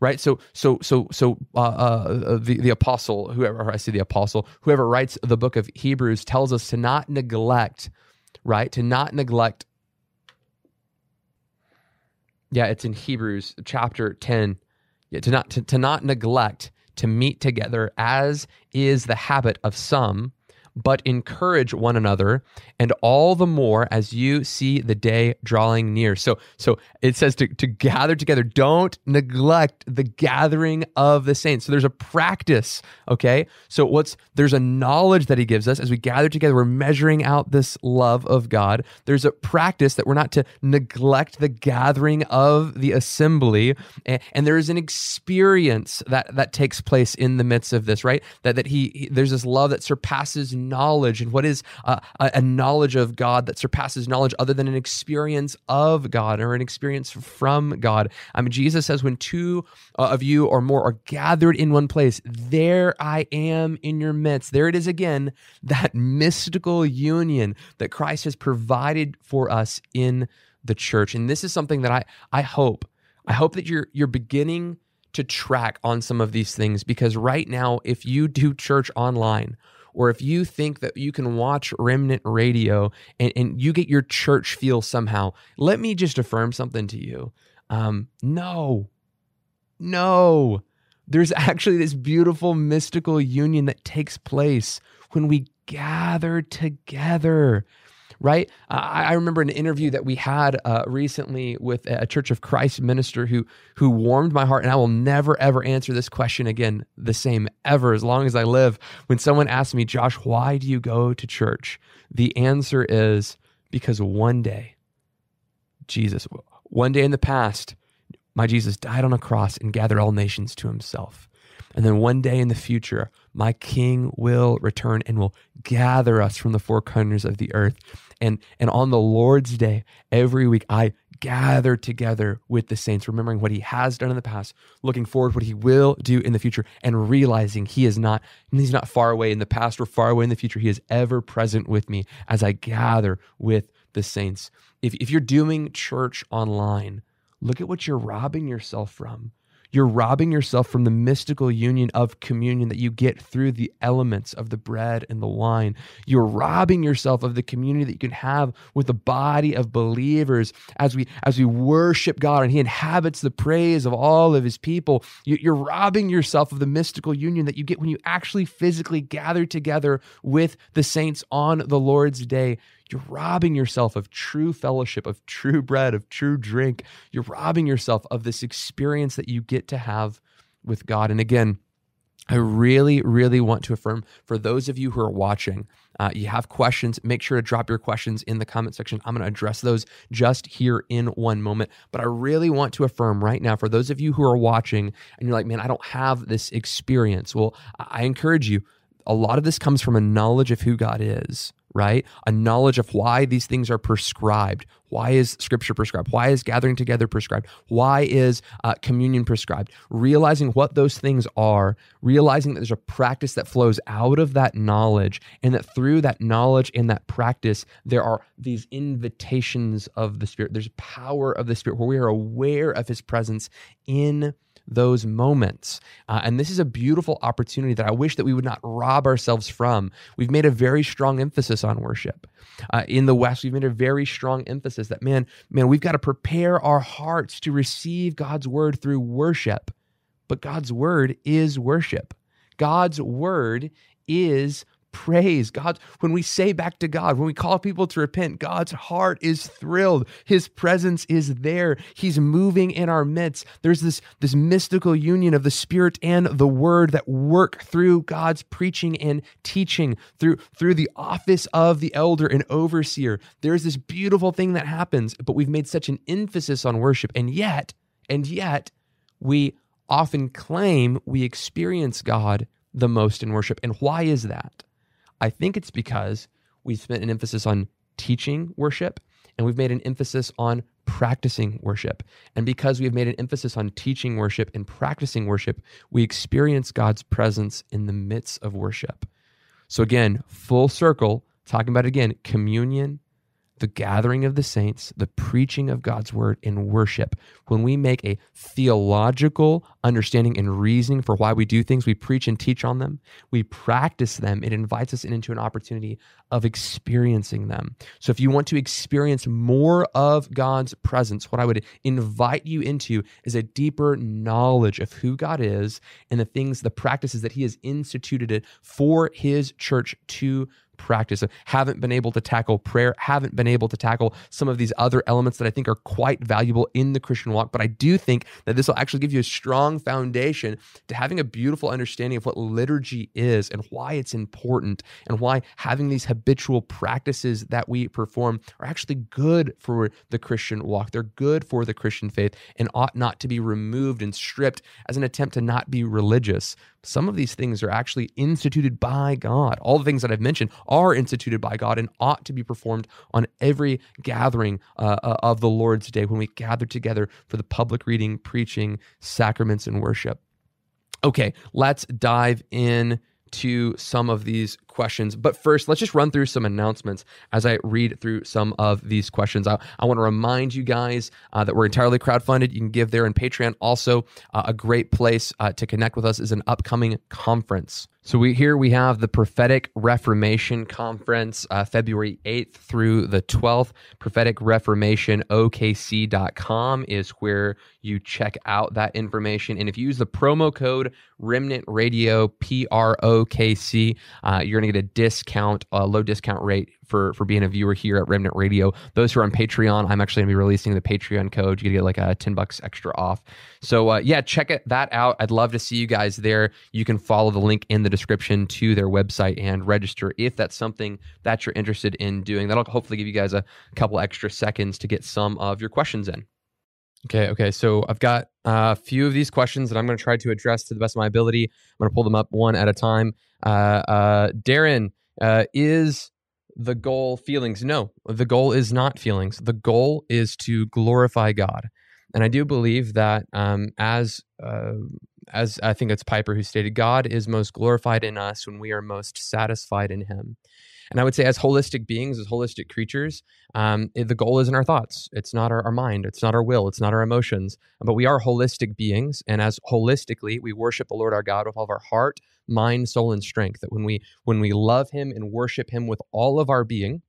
Right, so so so so uh, uh, the the apostle, whoever I say the apostle, whoever writes the book of Hebrews, tells us to not neglect, right, to not neglect. Yeah, it's in Hebrews chapter ten. Yeah, to not to, to not neglect to meet together, as is the habit of some, but encourage one another, and all the more as you see the day drawing near. So, so it says to, to gather together. Don't neglect the gathering of the saints. So there's a practice, okay? So what's there's a knowledge that he gives us as we gather together. We're measuring out this love of God. There's a practice that we're not to neglect the gathering of the assembly, and, and there is an experience that that takes place in the midst of this, right? That that he, he there's this love that surpasses knowledge and what is a, a knowledge of God that surpasses knowledge other than an experience of God or an experience from God. I mean, Jesus says, when two uh, of you or more are gathered in one place, there I am in your midst. There it is again, *laughs* that mystical union that Christ has provided for us in the church. And this is something that I, I hope, I hope that you're, you're beginning to track on some of these things because right now, if you do church online, or if you think that you can watch Remnant Radio and, and you get your church feel somehow, let me just affirm something to you. Um, no, no. There's actually this beautiful mystical union that takes place when we gather together right? I, I remember an interview that we had uh, recently with a Church of Christ minister who who warmed my heart, and I will never ever answer this question again the same ever as long as I live. When someone asks me, Josh, why do you go to church? The answer is because one day, Jesus, one day in the past, my Jesus died on a cross and gathered all nations to himself. And then one day in the future, my king will return and will gather us from the four corners of the earth. And, and on the Lord's day, every week, I gather together with the saints, remembering what he has done in the past, looking forward what he will do in the future, and realizing he is not, he's not far away in the past or far away in the future. He is ever present with me as I gather with the saints. If, if you're doing church online, look at what you're robbing yourself from you're robbing yourself from the mystical union of communion that you get through the elements of the bread and the wine. You're robbing yourself of the community that you can have with the body of believers as we as we worship God and He inhabits the praise of all of His people. You're robbing yourself of the mystical union that you get when you actually physically gather together with the saints on the Lord's day. You're robbing yourself of true fellowship, of true bread, of true drink. You're robbing yourself of this experience that you get to have with God. And again, I really, really want to affirm for those of you who are watching, uh, you have questions, make sure to drop your questions in the comment section. I'm going to address those just here in one moment. But I really want to affirm right now for those of you who are watching and you're like, man, I don't have this experience. Well, I encourage you, a lot of this comes from a knowledge of who God is right? A knowledge of why these things are prescribed. Why is scripture prescribed? Why is gathering together prescribed? Why is uh, communion prescribed? Realizing what those things are, realizing that there's a practice that flows out of that knowledge, and that through that knowledge and that practice, there are these invitations of the Spirit. There's power of the Spirit where we are aware of His presence in those moments. Uh, and this is a beautiful opportunity that I wish that we would not rob ourselves from. We've made a very strong emphasis on worship. Uh, in the West, we've made a very strong emphasis that, man, man, we've got to prepare our hearts to receive God's word through worship. But God's word is worship. God's word is praise. God, when we say back to God, when we call people to repent, God's heart is thrilled. His presence is there. He's moving in our midst. There's this, this mystical union of the Spirit and the Word that work through God's preaching and teaching, through, through the office of the elder and overseer. There's this beautiful thing that happens, but we've made such an emphasis on worship. And yet, and yet, we often claim we experience God the most in worship. And why is that? I think it's because we've spent an emphasis on teaching worship and we've made an emphasis on practicing worship. And because we've made an emphasis on teaching worship and practicing worship, we experience God's presence in the midst of worship. So, again, full circle, talking about it again, communion, the gathering of the saints, the preaching of God's word, in worship. When we make a theological understanding and reasoning for why we do things, we preach and teach on them, we practice them, it invites us into an opportunity of experiencing them. So, if you want to experience more of God's presence, what I would invite you into is a deeper knowledge of who God is and the things, the practices that He has instituted it for His church to practice, haven't been able to tackle prayer, haven't been able to tackle some of these other elements that I think are quite valuable in the Christian walk. But I do think that this will actually give you a strong foundation to having a beautiful understanding of what liturgy is and why it's important and why having these habitual practices that we perform are actually good for the Christian walk. They're good for the Christian faith and ought not to be removed and stripped as an attempt to not be religious. Some of these things are actually instituted by God. All the things that I've mentioned are instituted by God and ought to be performed on every gathering uh, uh, of the Lord's Day when we gather together for the public reading, preaching, sacraments, and worship. Okay, let's dive in to some of these questions. But first, let's just run through some announcements as I read through some of these questions. I, I want to remind you guys uh, that we're entirely crowdfunded. You can give there in Patreon. Also, uh, a great place uh, to connect with us is an upcoming conference. So we here we have the Prophetic Reformation Conference, uh, February 8th through the 12th. Prophetic Reformation OKC.com is where you check out that information. And if you use the promo code Remnant Radio P R O K C, uh, you're going to get a discount, a low discount rate for for being a viewer here at Remnant Radio. Those who are on Patreon, I'm actually going to be releasing the Patreon code. You get like a 10 bucks extra off. So uh, yeah, check it that out. I'd love to see you guys there. You can follow the link in the description to their website and register if that's something that you're interested in doing. That'll hopefully give you guys a couple extra seconds to get some of your questions in. Okay, okay. So I've got a few of these questions that I'm going to try to address to the best of my ability. I'm going to pull them up one at a time. Uh, uh, Darren, uh, is the goal feelings? No, the goal is not feelings. The goal is to glorify God. And I do believe that um, as uh, as I think it's Piper who stated, God is most glorified in us when we are most satisfied in Him. And I would say, as holistic beings, as holistic creatures, um, the goal isn't our thoughts. It's not our, our mind. It's not our will. It's not our emotions. But we are holistic beings. And as holistically, we worship the Lord our God with all of our heart, mind, soul, and strength. That when we when we love Him and worship Him with all of our being,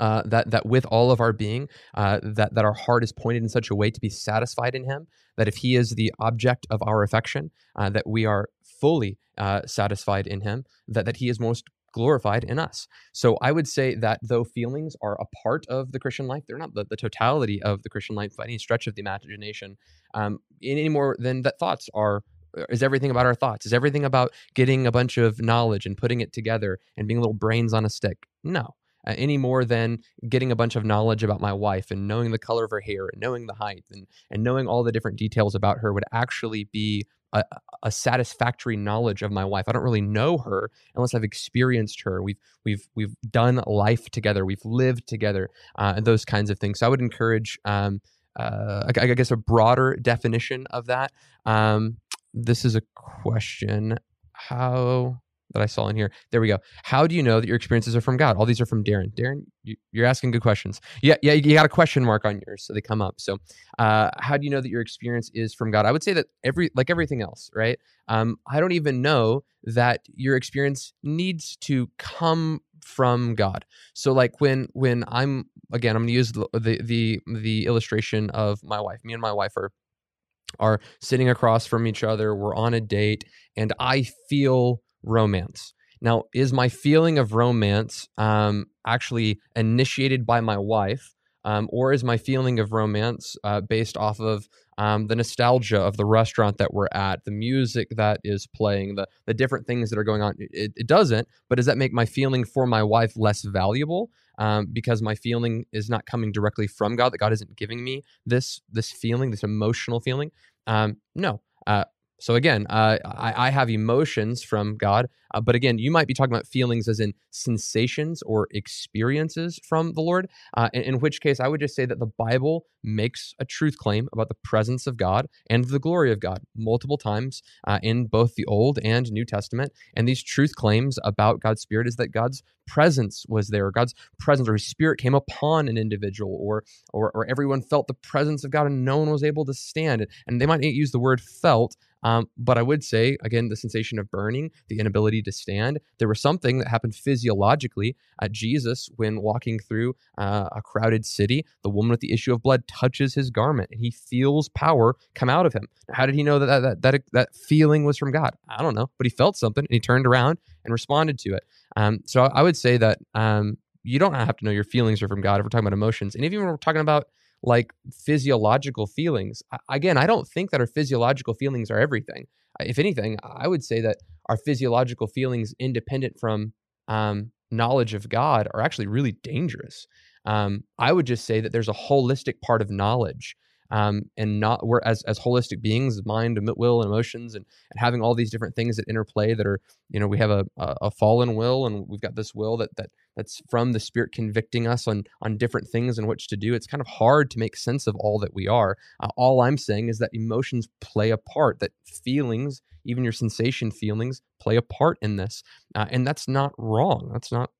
uh, that that with all of our being, uh, that that our heart is pointed in such a way to be satisfied in Him. That if He is the object of our affection, uh, that we are fully uh, satisfied in Him. That that He is most glorified in us. So I would say that though feelings are a part of the Christian life, they're not the, the totality of the Christian life by any stretch of the imagination, um, any more than that thoughts are is everything about our thoughts? Is everything about getting a bunch of knowledge and putting it together and being little brains on a stick? No. Uh, any more than getting a bunch of knowledge about my wife and knowing the color of her hair and knowing the height and, and knowing all the different details about her would actually be a, a, satisfactory knowledge of my wife. I don't really know her unless I've experienced her. We've we've we've done life together. We've lived together, uh, and those kinds of things. So I would encourage, um, uh, I, I, guess, a broader definition of that. Um, this is a question. How that I saw in here. There we go. How do you know that your experiences are from God? All these are from Darren. Darren, you, are asking good questions. Yeah, yeah, you got a question mark on yours, so they come up. So, uh, how do you know that your experience is from God? I would say that every, like everything else, right? Um, I don't even know that your experience needs to come from God. So, like when when I'm again, I'm going to use the, the the the illustration of my wife. Me and my wife are are sitting across from each other. We're on a date, and I feel romance. Now, is my feeling of romance um, actually initiated by my wife, um, or is my feeling of romance uh, based off of um, the nostalgia of the restaurant that we're at, the music that is playing, the the different things that are going on? It, it doesn't. But does that make my feeling for my wife less valuable? Um, because my feeling is not coming directly from God, that God isn't giving me this this feeling, this emotional feeling. Um, no, uh, so again, uh, I, I, have emotions from God, uh, but again, you might be talking about feelings as in sensations or experiences from the Lord. Uh, in, in, which case, I would just say that the Bible makes a truth claim about the presence of God and the glory of God multiple times uh, in both the Old and New Testament. And these truth claims about God's Spirit is that God's presence was there, God's presence or His Spirit came upon an individual, or or, or everyone felt the presence of God and no one was able to stand. And they might use the word felt. Um, but I would say, again, the sensation of burning, the inability to stand, there was something that happened physiologically at Jesus when walking through uh, a crowded city. The woman with the issue of blood touches his garment and he feels power come out of him. How did he know that that, that, that, feeling was from God? I don't know, but he felt something and he turned around and responded to it. Um, so I would say that um, you don't have to know your feelings are from God if we're talking about emotions. And even when we're talking about like physiological feelings. Again, I don't think that our physiological feelings are everything. If anything, I would say that our physiological feelings, independent from um, knowledge of God, are actually really dangerous. Um, I would just say that there's a holistic part of knowledge um, and not we're as as holistic beings, mind, and will, and emotions, and, and having all these different things that interplay. That are you know we have a, a, a fallen will, and we've got this will that that that's from the Spirit convicting us on on different things in which to do. It's kind of hard to make sense of all that we are. Uh, all I'm saying is that emotions play a part. That feelings, even your sensation feelings, play a part in this, uh, and that's not wrong. That's not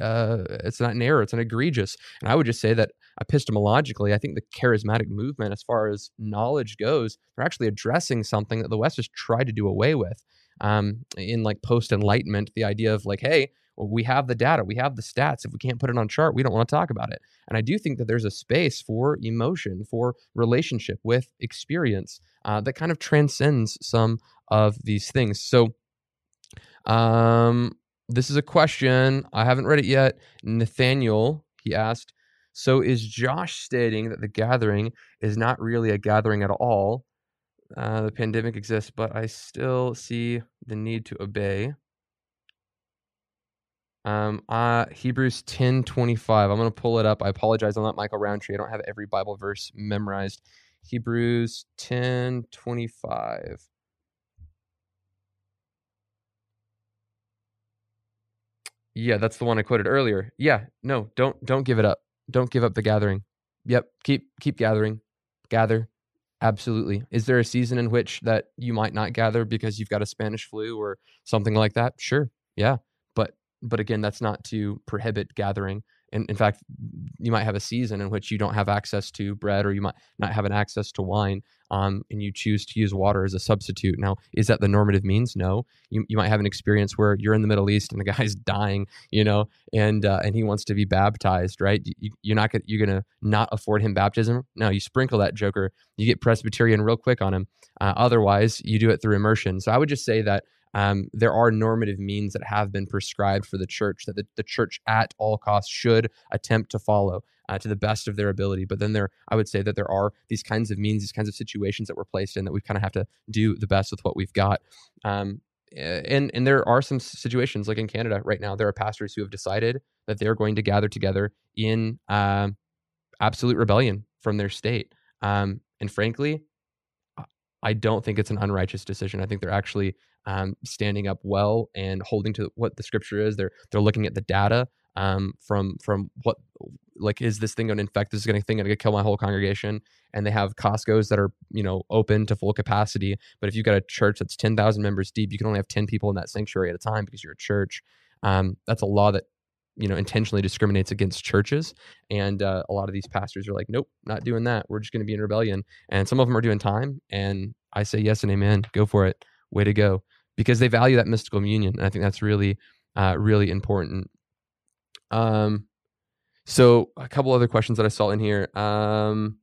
uh, it's not an error. It's an egregious. And I would just say that epistemologically, I think the charismatic movement, as far as knowledge goes, they're actually addressing something that the West has tried to do away with. Um, in like post enlightenment, the idea of like, hey, we have the data, we have the stats. If we can't put it on chart, we don't want to talk about it. And I do think that there's a space for emotion, for relationship with experience uh, that kind of transcends some of these things. So, um, this is a question. I haven't read it yet. Nathaniel, he asked, so is Josh stating that the gathering is not really a gathering at all? Uh, the pandemic exists, but I still see the need to obey. Um, uh, Hebrews 10 25. I'm going to pull it up. I apologize. I'm not Michael Rowntree. I don't have every Bible verse memorized. Hebrews 10 25. Yeah, that's the one I quoted earlier. Yeah, no, don't don't give it up. Don't give up the gathering. Yep, keep keep gathering. Gather. Absolutely. Is there a season in which that you might not gather because you've got a Spanish flu or something like that? Sure. Yeah. But but again, that's not to prohibit gathering. In, in fact, you might have a season in which you don't have access to bread or you might not have an access to wine um, and you choose to use water as a substitute. Now, is that the normative means? No. You, you might have an experience where you're in the Middle East and the *laughs* guy's dying, you know, and uh, and he wants to be baptized, right? You, you're not gonna, you're gonna not afford him baptism. No, you sprinkle that joker. You get Presbyterian real quick on him. Uh, otherwise, you do it through immersion. So I would just say that um, there are normative means that have been prescribed for the church that the, the church at all costs should attempt to follow uh, to the best of their ability. But then there, I would say that there are these kinds of means, these kinds of situations that we're placed in that we kind of have to do the best with what we've got. Um, and and there are some situations like in Canada right now, there are pastors who have decided that they're going to gather together in um, absolute rebellion from their state. Um, and frankly, I don't think it's an unrighteous decision. I think they're actually um, standing up well and holding to what the scripture is. They're they're looking at the data um, from from what like is this thing going to infect? This is going to thing going to kill my whole congregation? And they have Costco's that are you know open to full capacity. But if you've got a church that's ten thousand members deep, you can only have ten people in that sanctuary at a time because you're a church. Um, that's a law that you know intentionally discriminates against churches and uh, a lot of these pastors are like nope not doing that we're just going to be in rebellion and some of them are doing time and i say yes and amen go for it way to go because they value that mystical communion and i think that's really uh, really important um so a couple other questions that i saw in here um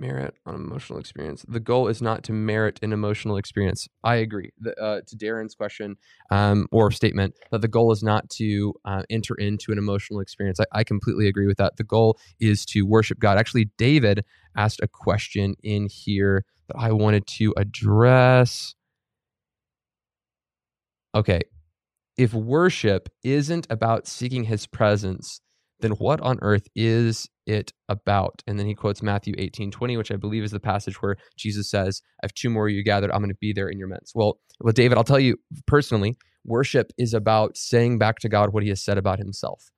merit on emotional experience. The goal is not to merit an emotional experience. I agree. The, uh, to Darren's question um, or statement that the goal is not to uh, enter into an emotional experience. I, I, completely agree with that. The goal is to worship God. Actually, David asked a question in here that I wanted to address. Okay. If worship isn't about seeking his presence, then what on earth is it about? And then he quotes Matthew 18, 20, which I believe is the passage where Jesus says, I have two more you gathered, I'm going to be there in your midst. Well, well, David, I'll tell you personally, worship is about saying back to God what he has said about himself.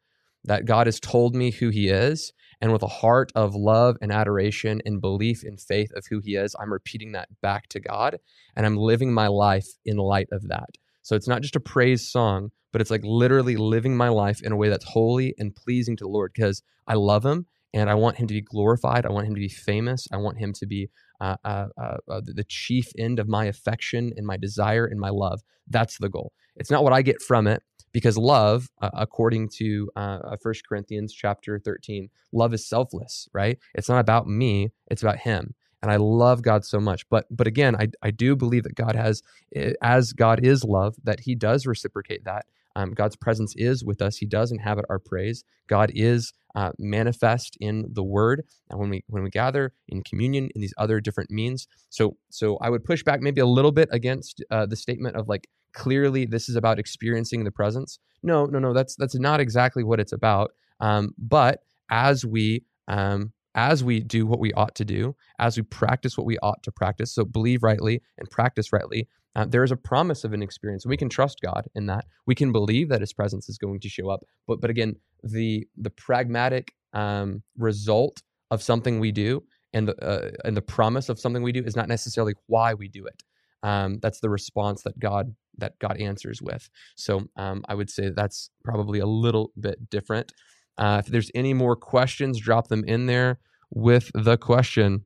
That God has told me who he is, and with a heart of love and adoration and belief and faith of who he is, I'm repeating that back to God, and I'm living my life in light of that. So it's not just a praise song, but it's like literally living my life in a way that's holy and pleasing to the Lord because I love him and I want him to be glorified. I want him to be famous. I want him to be uh, uh, uh, uh the chief end of my affection and my desire and my love. That's the goal. It's not what I get from it because love, uh, according to uh, First Corinthians chapter 13, love is selfless, right? It's not about me, it's about him and I love God so much. But but again, I I do believe that God has, eh, as God is love, that He does reciprocate that, um, God's presence is with us. He does inhabit our praise. God is uh, manifest in the Word, and when we when we gather in communion in these other different means. So so I would push back maybe a little bit against uh, the statement of like clearly this is about experiencing the presence. No, no, no. That's that's not exactly what it's about. Um, but as we um, as we do what we ought to do, as we practice what we ought to practice, so believe rightly and practice rightly, uh, there is a promise of an experience. We can trust God in that. We can believe that His presence is going to show up. But but again, the the pragmatic um, result of something we do and the uh, and the promise of something we do is not necessarily why we do it. Um, that's the response that God that God answers with. So um, I would say that's probably a little bit different. Uh, if there's any more questions, drop them in there with the question.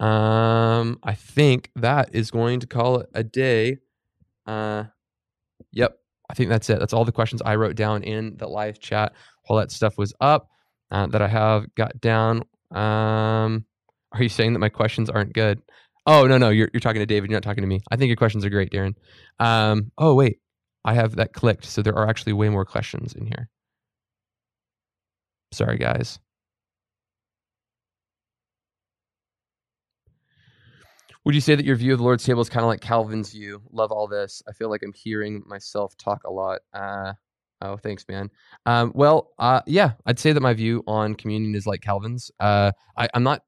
Um, I think that is going to call it a day. Uh, yep, I think that's it. That's all the questions I wrote down in the live chat while that stuff was up uh, that I have got down. Um, are you saying that my questions aren't good? Oh no, no, you're you're talking to David. You're not talking to me. I think your questions are great, Darren. Um, oh wait, I have that clicked, so there are actually way more questions in here. Sorry, guys. Would you say that your view of the Lord's table is kind of like Calvin's view? Love all this. I feel like I'm hearing myself talk a lot. Uh, oh, thanks, man. Um, well, uh, yeah, I'd say that my view on communion is like Calvin's. Uh, I, I'm not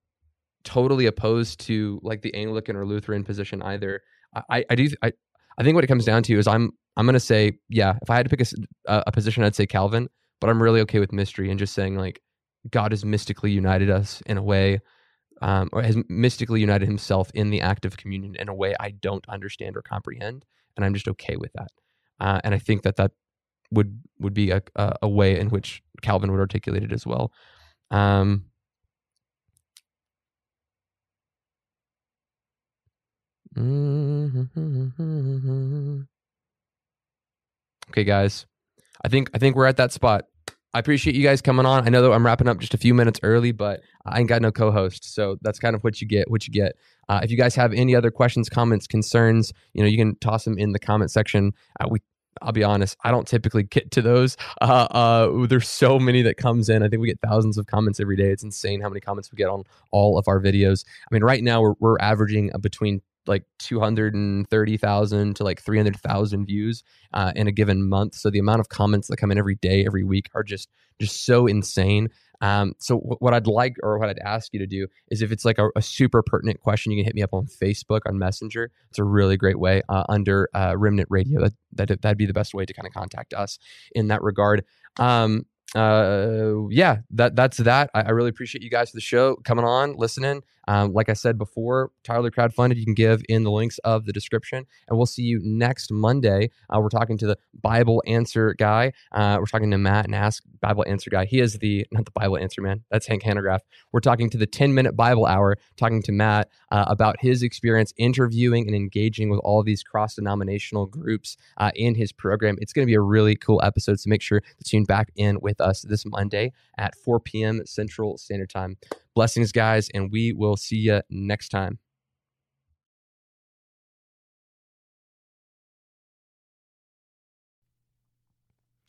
totally opposed to like the Anglican or Lutheran position either. I, I do. I, I think what it comes down to is I'm I'm gonna say yeah. If I had to pick a, a position, I'd say Calvin. But I'm really okay with mystery and just saying like God has mystically united us in a way um, or has mystically united himself in the act of communion in a way I don't understand or comprehend, and I'm just okay with that. uh, and I think that that would would be a, a, a way in which Calvin would articulate it as well. Um, okay, guys, I think I think we're at that spot. I appreciate you guys coming on. I know that I'm wrapping up just a few minutes early, but I ain't got no co-host, so that's kind of what you get. What you get. Uh, if you guys have any other questions, comments, concerns, you know, you can toss them in the comment section. Uh, we I'll be honest, I don't typically get to those. Uh, uh, there's so many that comes in. I think we get thousands of comments every day. It's insane how many comments we get on all of our videos. I mean, right now we're, we're averaging between like 230,000 to like 300,000 views uh, in a given month. So the amount of comments that come in every day, every week are just just so insane. Um, so w- what I'd like or what I'd ask you to do is if it's like a, a, super pertinent question, you can hit me up on Facebook on Messenger. It's a really great way uh, under uh, Remnant Radio. That, that that'd be the best way to kind of contact us in that regard. Um, uh, yeah, that that's that. I, I, really appreciate you guys for the show coming on, listening. Um, like I said before, Tyler crowdfunded. You can give in the links of the description, and we'll see you next Monday. Uh, we're talking to the Bible Answer guy. Uh, we're talking to Matt and Ask Bible Answer guy. He is the not the Bible Answer man. That's Hank Hanegraaff. We're talking to the 10 minute Bible hour, talking to Matt uh, about his experience interviewing and engaging with all these cross denominational groups uh, in his program. It's going to be a really cool episode. So make sure to tune back in with us this Monday at 4 p.m. Central Standard Time. Blessings, guys, and we will see you next time.